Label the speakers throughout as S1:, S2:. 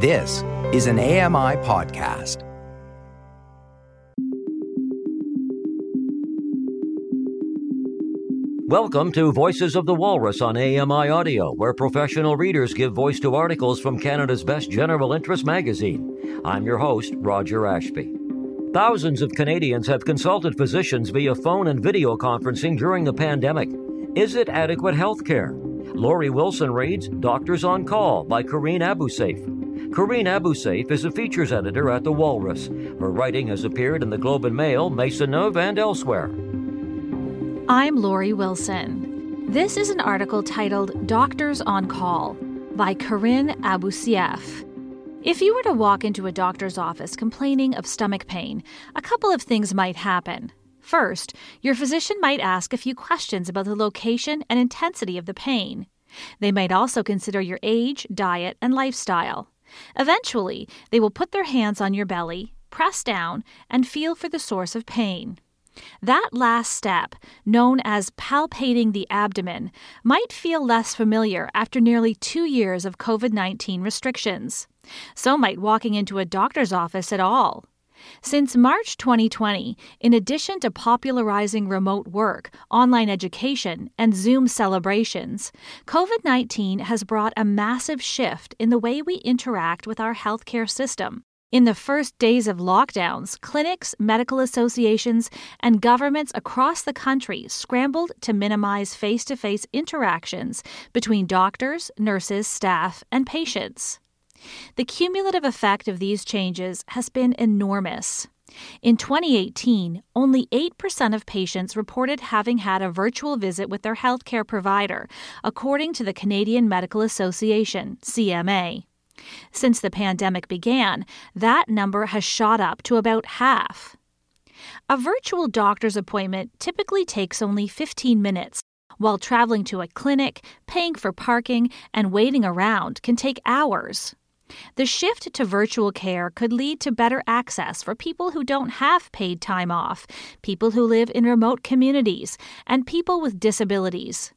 S1: This is an AMI podcast.
S2: Welcome to Voices of the Walrus on AMI Audio, where professional readers give voice to articles from Canada's best general interest magazine. I'm your host, Roger Ashby. Thousands of Canadians have consulted physicians via phone and video conferencing during the pandemic. Is it adequate health care? Laurie Wilson reads Doctors on Call by Karine Abouseif. Karine Abouseif is a features editor at The Walrus. Her writing has appeared in the Globe and Mail, Maisonneuve, and elsewhere.
S3: I'm Laurie Wilson. This is an article titled Doctors on Call by Karine Abouseif. If you were to walk into a doctor's office complaining of stomach pain, a couple of things might happen. First, your physician might ask a few questions about the location and intensity of the pain. They might also consider your age, diet, and lifestyle. Eventually, they will put their hands on your belly, press down, and feel for the source of pain. That last step, known as palpating the abdomen, might feel less familiar after nearly two years of COVID 19 restrictions. So might walking into a doctor's office at all. Since March 2020, in addition to popularizing remote work, online education, and Zoom celebrations, COVID 19 has brought a massive shift in the way we interact with our healthcare system. In the first days of lockdowns, clinics, medical associations, and governments across the country scrambled to minimize face to face interactions between doctors, nurses, staff, and patients. The cumulative effect of these changes has been enormous. In 2018, only 8% of patients reported having had a virtual visit with their healthcare provider, according to the Canadian Medical Association, CMA. Since the pandemic began, that number has shot up to about half. A virtual doctor's appointment typically takes only 15 minutes, while traveling to a clinic, paying for parking, and waiting around can take hours. The shift to virtual care could lead to better access for people who don't have paid time off, people who live in remote communities, and people with disabilities.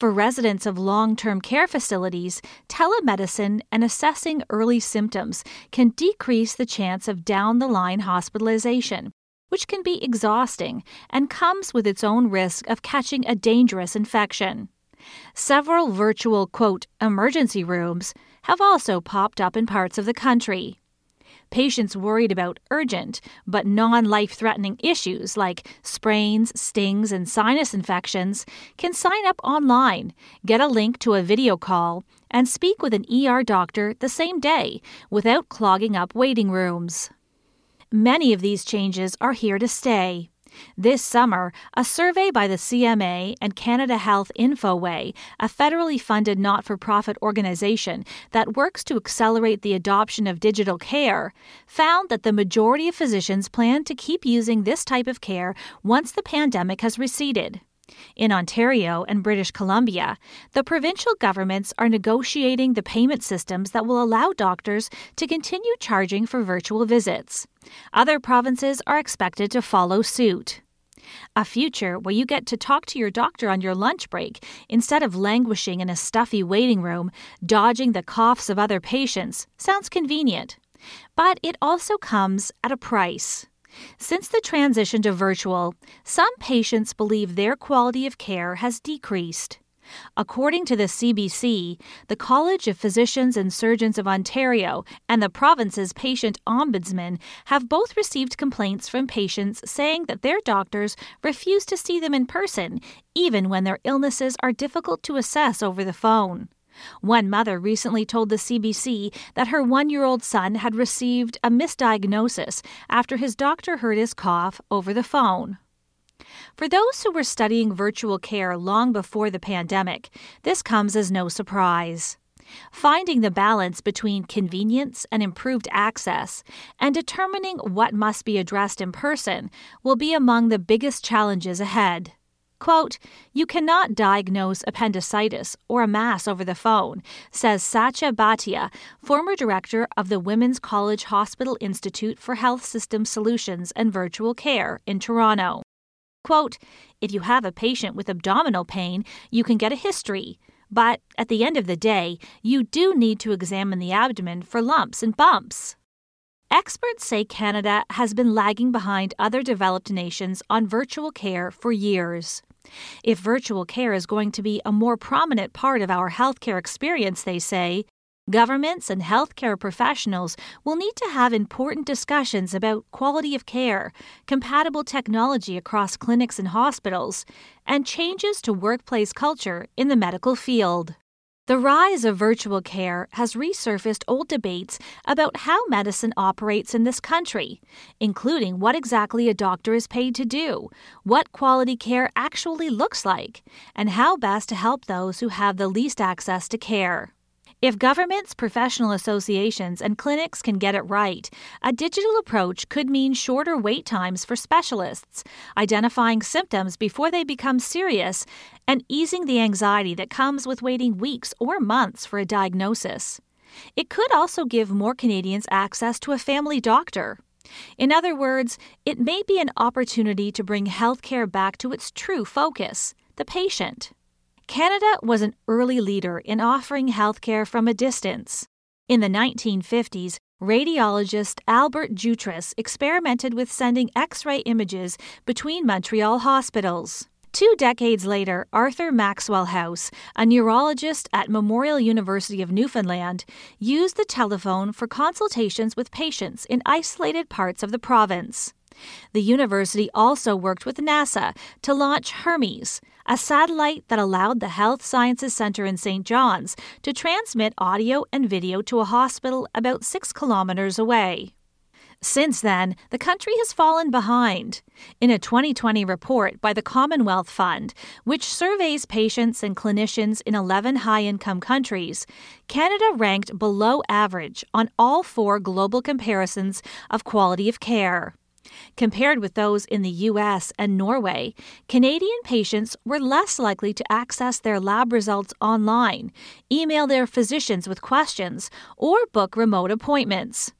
S3: For residents of long term care facilities, telemedicine and assessing early symptoms can decrease the chance of down the line hospitalization, which can be exhausting and comes with its own risk of catching a dangerous infection. Several virtual, quote, emergency rooms have also popped up in parts of the country. Patients worried about urgent but non life threatening issues like sprains, stings, and sinus infections can sign up online, get a link to a video call, and speak with an ER doctor the same day without clogging up waiting rooms. Many of these changes are here to stay. This summer, a survey by the CMA and Canada Health Infoway, a federally funded not for profit organization that works to accelerate the adoption of digital care, found that the majority of physicians plan to keep using this type of care once the pandemic has receded. In Ontario and British Columbia, the provincial governments are negotiating the payment systems that will allow doctors to continue charging for virtual visits. Other provinces are expected to follow suit. A future where you get to talk to your doctor on your lunch break instead of languishing in a stuffy waiting room, dodging the coughs of other patients, sounds convenient. But it also comes at a price. Since the transition to virtual, some patients believe their quality of care has decreased. According to the CBC, the College of Physicians and Surgeons of Ontario and the province's patient ombudsman have both received complaints from patients saying that their doctors refuse to see them in person, even when their illnesses are difficult to assess over the phone. One mother recently told the CBC that her one year old son had received a misdiagnosis after his doctor heard his cough over the phone. For those who were studying virtual care long before the pandemic, this comes as no surprise. Finding the balance between convenience and improved access and determining what must be addressed in person will be among the biggest challenges ahead. Quote, You cannot diagnose appendicitis or a mass over the phone, says Sacha Bhatia, former director of the Women's College Hospital Institute for Health System Solutions and Virtual Care in Toronto. Quote, If you have a patient with abdominal pain, you can get a history. But at the end of the day, you do need to examine the abdomen for lumps and bumps. Experts say Canada has been lagging behind other developed nations on virtual care for years. If virtual care is going to be a more prominent part of our healthcare experience, they say, governments and healthcare professionals will need to have important discussions about quality of care, compatible technology across clinics and hospitals, and changes to workplace culture in the medical field. The rise of virtual care has resurfaced old debates about how medicine operates in this country, including what exactly a doctor is paid to do, what quality care actually looks like, and how best to help those who have the least access to care. If governments, professional associations, and clinics can get it right, a digital approach could mean shorter wait times for specialists, identifying symptoms before they become serious, and easing the anxiety that comes with waiting weeks or months for a diagnosis. It could also give more Canadians access to a family doctor. In other words, it may be an opportunity to bring healthcare back to its true focus the patient. Canada was an early leader in offering healthcare from a distance. In the 1950s, radiologist Albert Jutras experimented with sending X ray images between Montreal hospitals. Two decades later, Arthur Maxwell House, a neurologist at Memorial University of Newfoundland, used the telephone for consultations with patients in isolated parts of the province. The university also worked with NASA to launch Hermes, a satellite that allowed the Health Sciences Center in St. John's to transmit audio and video to a hospital about six kilometers away. Since then, the country has fallen behind. In a 2020 report by the Commonwealth Fund, which surveys patients and clinicians in 11 high income countries, Canada ranked below average on all four global comparisons of quality of care. Compared with those in the US and Norway, Canadian patients were less likely to access their lab results online, email their physicians with questions, or book remote appointments.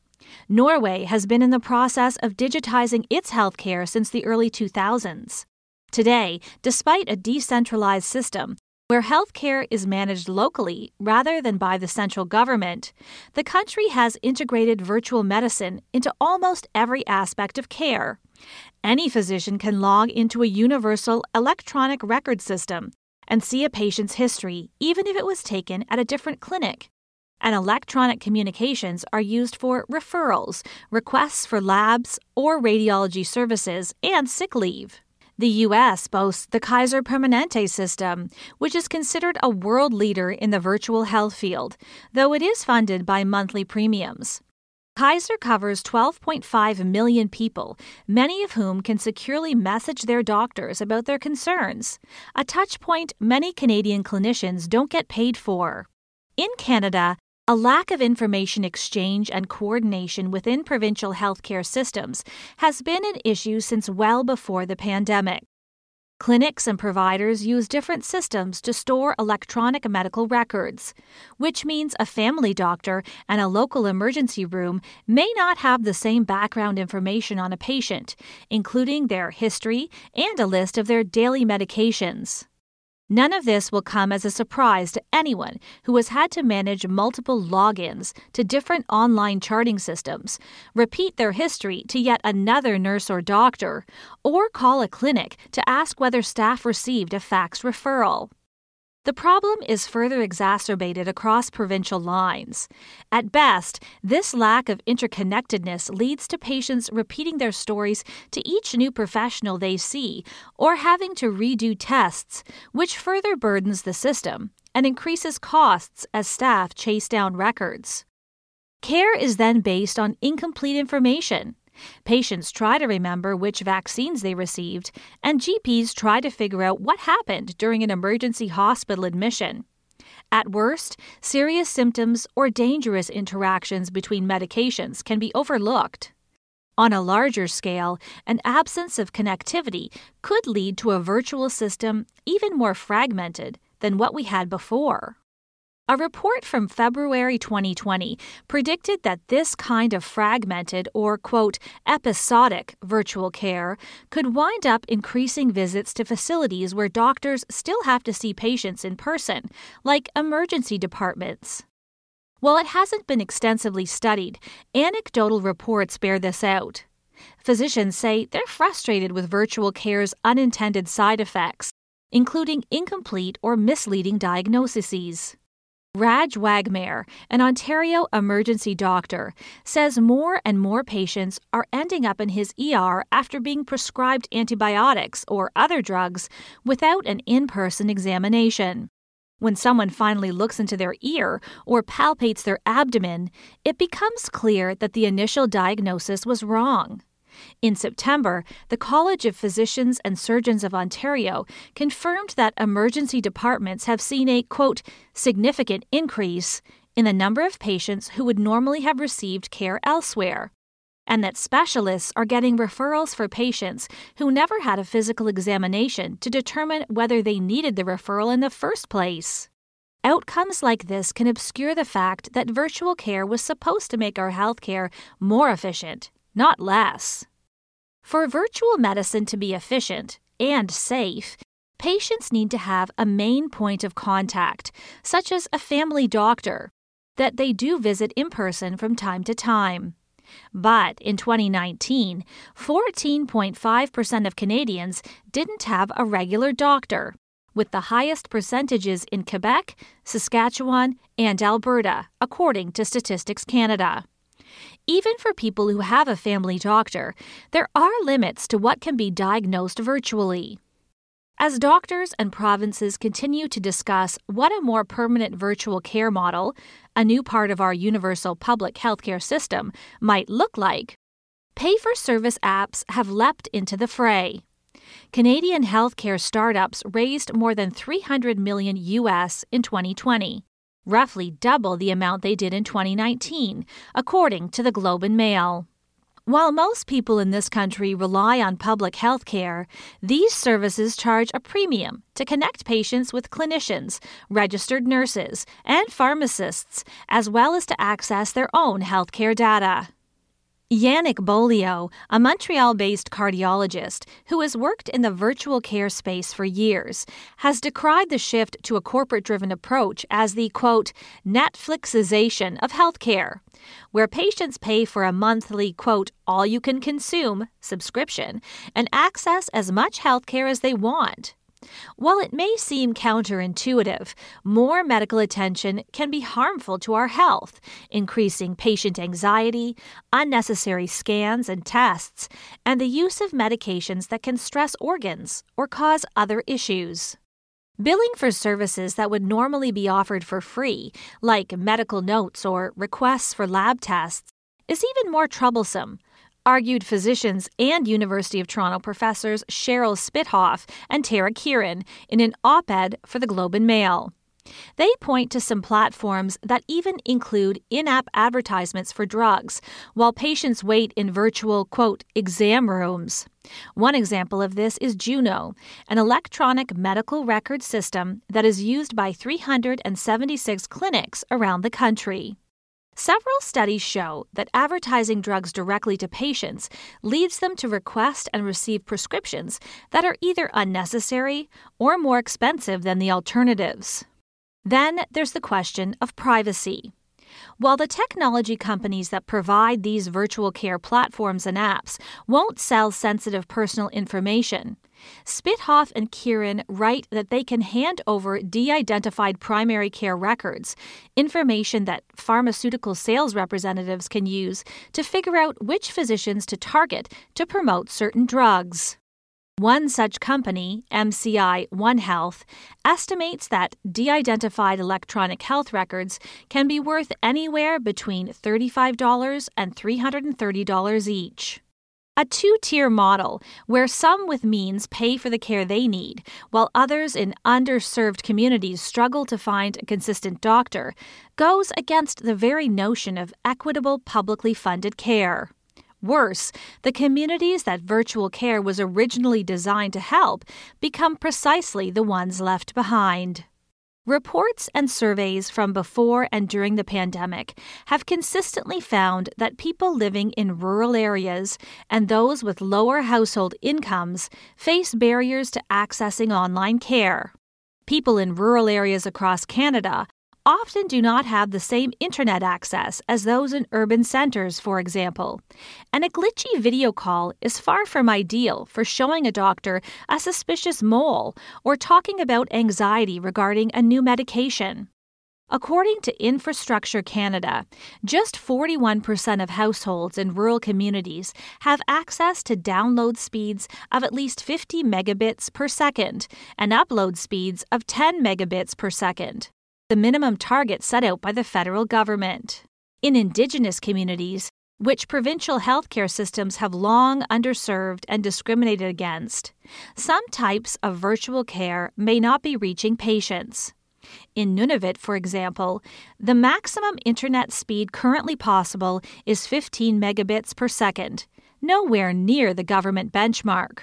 S3: Norway has been in the process of digitizing its healthcare since the early 2000s. Today, despite a decentralized system, where healthcare is managed locally rather than by the central government, the country has integrated virtual medicine into almost every aspect of care. Any physician can log into a universal electronic record system and see a patient's history, even if it was taken at a different clinic. And electronic communications are used for referrals, requests for labs or radiology services, and sick leave. The U.S. boasts the Kaiser Permanente system, which is considered a world leader in the virtual health field, though it is funded by monthly premiums. Kaiser covers 12.5 million people, many of whom can securely message their doctors about their concerns, a touchpoint many Canadian clinicians don't get paid for. In Canada, a lack of information exchange and coordination within provincial healthcare systems has been an issue since well before the pandemic. Clinics and providers use different systems to store electronic medical records, which means a family doctor and a local emergency room may not have the same background information on a patient, including their history and a list of their daily medications. None of this will come as a surprise to anyone who has had to manage multiple logins to different online charting systems, repeat their history to yet another nurse or doctor, or call a clinic to ask whether staff received a fax referral. The problem is further exacerbated across provincial lines. At best, this lack of interconnectedness leads to patients repeating their stories to each new professional they see or having to redo tests, which further burdens the system and increases costs as staff chase down records. Care is then based on incomplete information. Patients try to remember which vaccines they received, and GPs try to figure out what happened during an emergency hospital admission. At worst, serious symptoms or dangerous interactions between medications can be overlooked. On a larger scale, an absence of connectivity could lead to a virtual system even more fragmented than what we had before. A report from February 2020 predicted that this kind of fragmented or, quote, episodic virtual care could wind up increasing visits to facilities where doctors still have to see patients in person, like emergency departments. While it hasn't been extensively studied, anecdotal reports bear this out. Physicians say they're frustrated with virtual care's unintended side effects, including incomplete or misleading diagnoses. Raj Wagmare, an Ontario emergency doctor, says more and more patients are ending up in his ER after being prescribed antibiotics or other drugs without an in person examination. When someone finally looks into their ear or palpates their abdomen, it becomes clear that the initial diagnosis was wrong. In September, the College of Physicians and Surgeons of Ontario confirmed that emergency departments have seen a, quote, significant increase in the number of patients who would normally have received care elsewhere, and that specialists are getting referrals for patients who never had a physical examination to determine whether they needed the referral in the first place. Outcomes like this can obscure the fact that virtual care was supposed to make our healthcare more efficient not less. For virtual medicine to be efficient and safe, patients need to have a main point of contact, such as a family doctor, that they do visit in person from time to time. But in 2019, 14.5% of Canadians didn't have a regular doctor, with the highest percentages in Quebec, Saskatchewan, and Alberta, according to Statistics Canada. Even for people who have a family doctor, there are limits to what can be diagnosed virtually. As doctors and provinces continue to discuss what a more permanent virtual care model, a new part of our universal public healthcare system, might look like, pay for service apps have leapt into the fray. Canadian healthcare startups raised more than 300 million US in 2020 roughly double the amount they did in 2019, according to the Globe and Mail. While most people in this country rely on public health care, these services charge a premium to connect patients with clinicians, registered nurses, and pharmacists, as well as to access their own healthcare data. Yannick Beaulieu, a Montreal based cardiologist who has worked in the virtual care space for years, has decried the shift to a corporate driven approach as the quote, Netflixization of healthcare, where patients pay for a monthly quote, all you can consume subscription and access as much healthcare as they want. While it may seem counterintuitive, more medical attention can be harmful to our health, increasing patient anxiety, unnecessary scans and tests, and the use of medications that can stress organs or cause other issues. Billing for services that would normally be offered for free, like medical notes or requests for lab tests, is even more troublesome argued physicians and University of Toronto professors Cheryl Spithoff and Tara Kiran in an op ed for the Globe and Mail. They point to some platforms that even include in app advertisements for drugs, while patients wait in virtual, quote, exam rooms. One example of this is Juno, an electronic medical record system that is used by 376 clinics around the country. Several studies show that advertising drugs directly to patients leads them to request and receive prescriptions that are either unnecessary or more expensive than the alternatives. Then there's the question of privacy. While the technology companies that provide these virtual care platforms and apps won't sell sensitive personal information, Spithoff and Kiran write that they can hand over de identified primary care records, information that pharmaceutical sales representatives can use to figure out which physicians to target to promote certain drugs. One such company, MCI One Health, estimates that de identified electronic health records can be worth anywhere between $35 and $330 each. A two tier model where some with means pay for the care they need, while others in underserved communities struggle to find a consistent doctor, goes against the very notion of equitable publicly funded care. Worse, the communities that virtual care was originally designed to help become precisely the ones left behind. Reports and surveys from before and during the pandemic have consistently found that people living in rural areas and those with lower household incomes face barriers to accessing online care. People in rural areas across Canada often do not have the same internet access as those in urban centers, for example. And a glitchy video call is far from ideal for showing a doctor a suspicious mole or talking about anxiety regarding a new medication. According to Infrastructure Canada, just 41% of households in rural communities have access to download speeds of at least 50 megabits per second and upload speeds of 10 megabits per second the minimum target set out by the federal government. In Indigenous communities, which provincial healthcare systems have long underserved and discriminated against, some types of virtual care may not be reaching patients. In Nunavut, for example, the maximum internet speed currently possible is 15 megabits per second, nowhere near the government benchmark.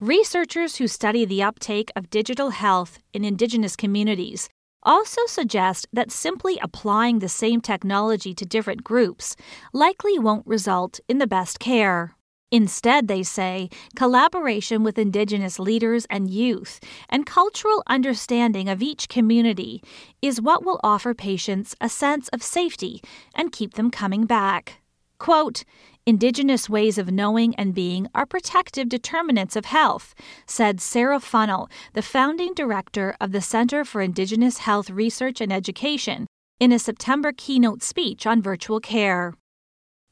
S3: Researchers who study the uptake of digital health in Indigenous communities also suggest that simply applying the same technology to different groups likely won't result in the best care. Instead, they say, collaboration with Indigenous leaders and youth and cultural understanding of each community is what will offer patients a sense of safety and keep them coming back. Quote, Indigenous ways of knowing and being are protective determinants of health, said Sarah Funnell, the founding director of the Center for Indigenous Health Research and Education, in a September keynote speech on virtual care.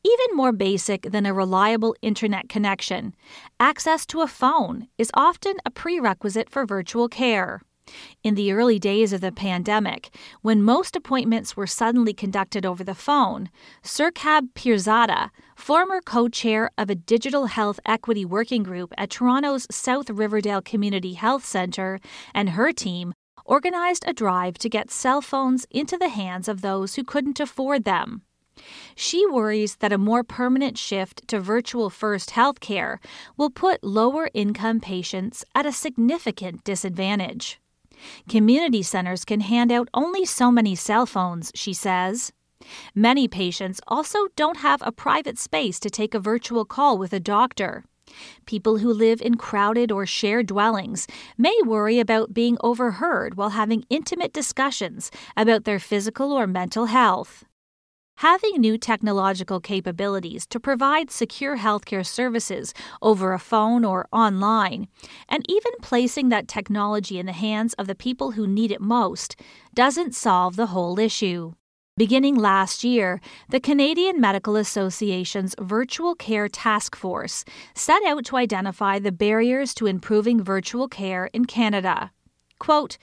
S3: Even more basic than a reliable internet connection, access to a phone is often a prerequisite for virtual care. In the early days of the pandemic, when most appointments were suddenly conducted over the phone, Surkhab Pirzada, former co chair of a digital health equity working group at Toronto's South Riverdale Community Health Centre, and her team organized a drive to get cell phones into the hands of those who couldn't afford them. She worries that a more permanent shift to virtual first healthcare will put lower income patients at a significant disadvantage. Community centers can hand out only so many cell phones, she says. Many patients also don't have a private space to take a virtual call with a doctor. People who live in crowded or shared dwellings may worry about being overheard while having intimate discussions about their physical or mental health. Having new technological capabilities to provide secure healthcare services over a phone or online, and even placing that technology in the hands of the people who need it most, doesn't solve the whole issue. Beginning last year, the Canadian Medical Association's Virtual Care Task Force set out to identify the barriers to improving virtual care in Canada. Quote,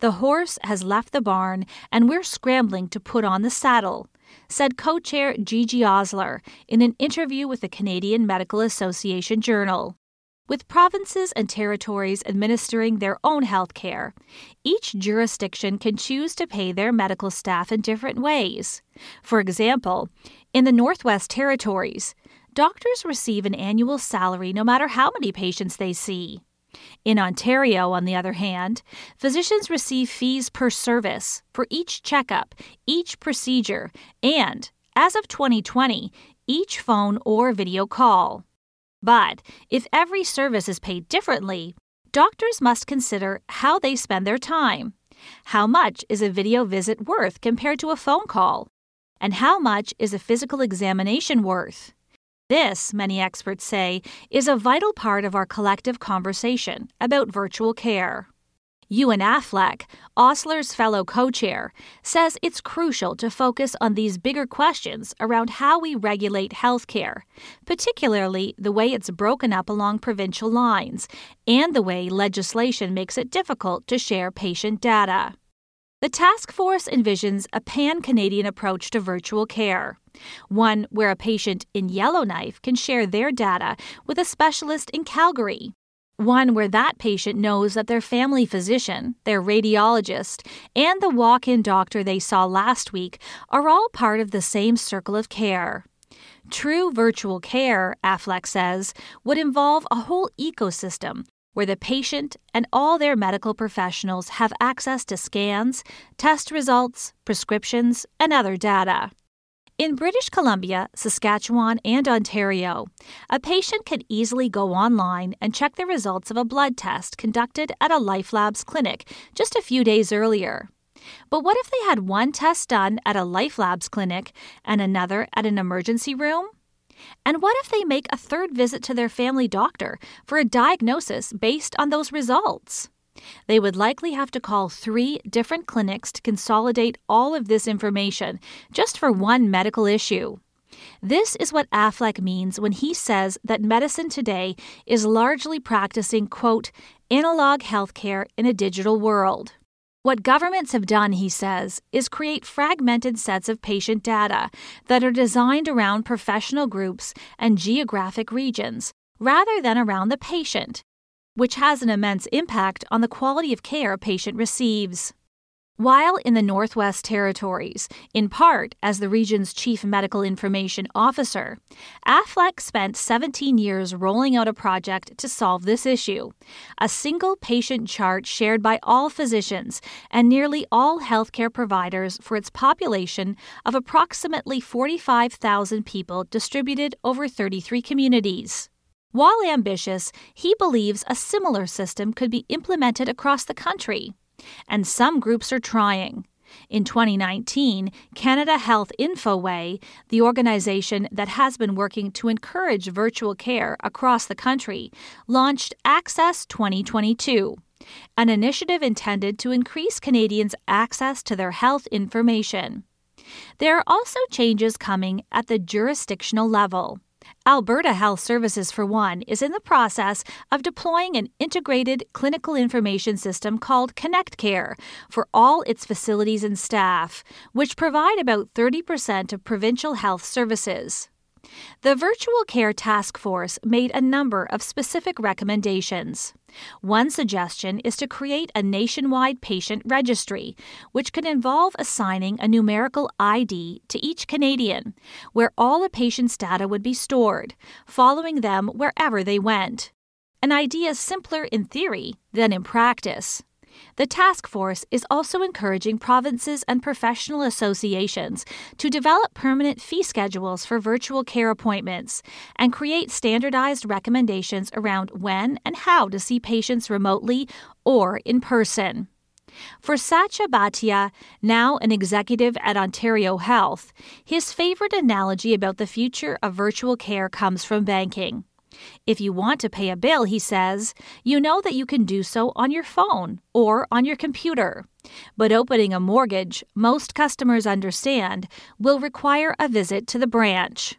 S3: the horse has left the barn and we're scrambling to put on the saddle, said co chair Gigi Osler in an interview with the Canadian Medical Association Journal. With provinces and territories administering their own health care, each jurisdiction can choose to pay their medical staff in different ways. For example, in the Northwest Territories, doctors receive an annual salary no matter how many patients they see. In Ontario, on the other hand, physicians receive fees per service for each checkup, each procedure, and, as of 2020, each phone or video call. But if every service is paid differently, doctors must consider how they spend their time. How much is a video visit worth compared to a phone call? And how much is a physical examination worth? This, many experts say, is a vital part of our collective conversation about virtual care. Ewan Affleck, Osler's fellow co chair, says it's crucial to focus on these bigger questions around how we regulate healthcare, particularly the way it's broken up along provincial lines and the way legislation makes it difficult to share patient data. The task force envisions a pan Canadian approach to virtual care, one where a patient in Yellowknife can share their data with a specialist in Calgary, one where that patient knows that their family physician, their radiologist, and the walk in doctor they saw last week are all part of the same circle of care. True virtual care, Affleck says, would involve a whole ecosystem where the patient and all their medical professionals have access to scans, test results, prescriptions, and other data. In British Columbia, Saskatchewan, and Ontario, a patient can easily go online and check the results of a blood test conducted at a LifeLabs clinic just a few days earlier. But what if they had one test done at a LifeLabs clinic and another at an emergency room? And what if they make a third visit to their family doctor for a diagnosis based on those results? They would likely have to call three different clinics to consolidate all of this information just for one medical issue. This is what Affleck means when he says that medicine today is largely practicing, quote, analog healthcare in a digital world. What governments have done, he says, is create fragmented sets of patient data that are designed around professional groups and geographic regions rather than around the patient, which has an immense impact on the quality of care a patient receives. While in the Northwest Territories, in part as the region's chief medical information officer, Affleck spent 17 years rolling out a project to solve this issue a single patient chart shared by all physicians and nearly all healthcare providers for its population of approximately 45,000 people distributed over 33 communities. While ambitious, he believes a similar system could be implemented across the country. And some groups are trying. In 2019, Canada Health Infoway, the organization that has been working to encourage virtual care across the country, launched Access 2022, an initiative intended to increase Canadians' access to their health information. There are also changes coming at the jurisdictional level. Alberta Health Services, for one, is in the process of deploying an integrated clinical information system called ConnectCare for all its facilities and staff, which provide about 30% of provincial health services. The Virtual Care Task Force made a number of specific recommendations. One suggestion is to create a nationwide patient registry, which could involve assigning a numerical ID to each Canadian, where all a patient's data would be stored, following them wherever they went. An idea simpler in theory than in practice. The task force is also encouraging provinces and professional associations to develop permanent fee schedules for virtual care appointments and create standardized recommendations around when and how to see patients remotely or in person. For Sacha Bhatia, now an executive at Ontario Health, his favorite analogy about the future of virtual care comes from banking. If you want to pay a bill, he says, you know that you can do so on your phone or on your computer. But opening a mortgage, most customers understand, will require a visit to the branch.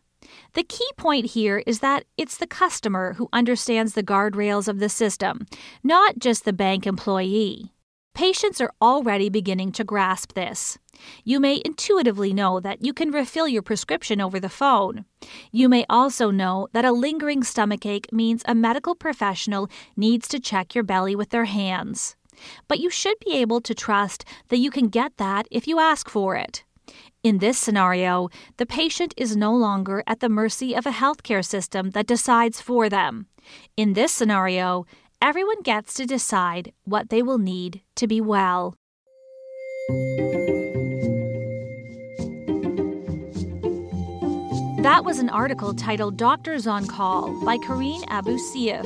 S3: The key point here is that it's the customer who understands the guardrails of the system, not just the bank employee. Patients are already beginning to grasp this. You may intuitively know that you can refill your prescription over the phone. You may also know that a lingering stomachache means a medical professional needs to check your belly with their hands. But you should be able to trust that you can get that if you ask for it. In this scenario, the patient is no longer at the mercy of a healthcare system that decides for them. In this scenario, everyone gets to decide what they will need to be well. That was an article titled Doctors on Call by Karine Abouseif.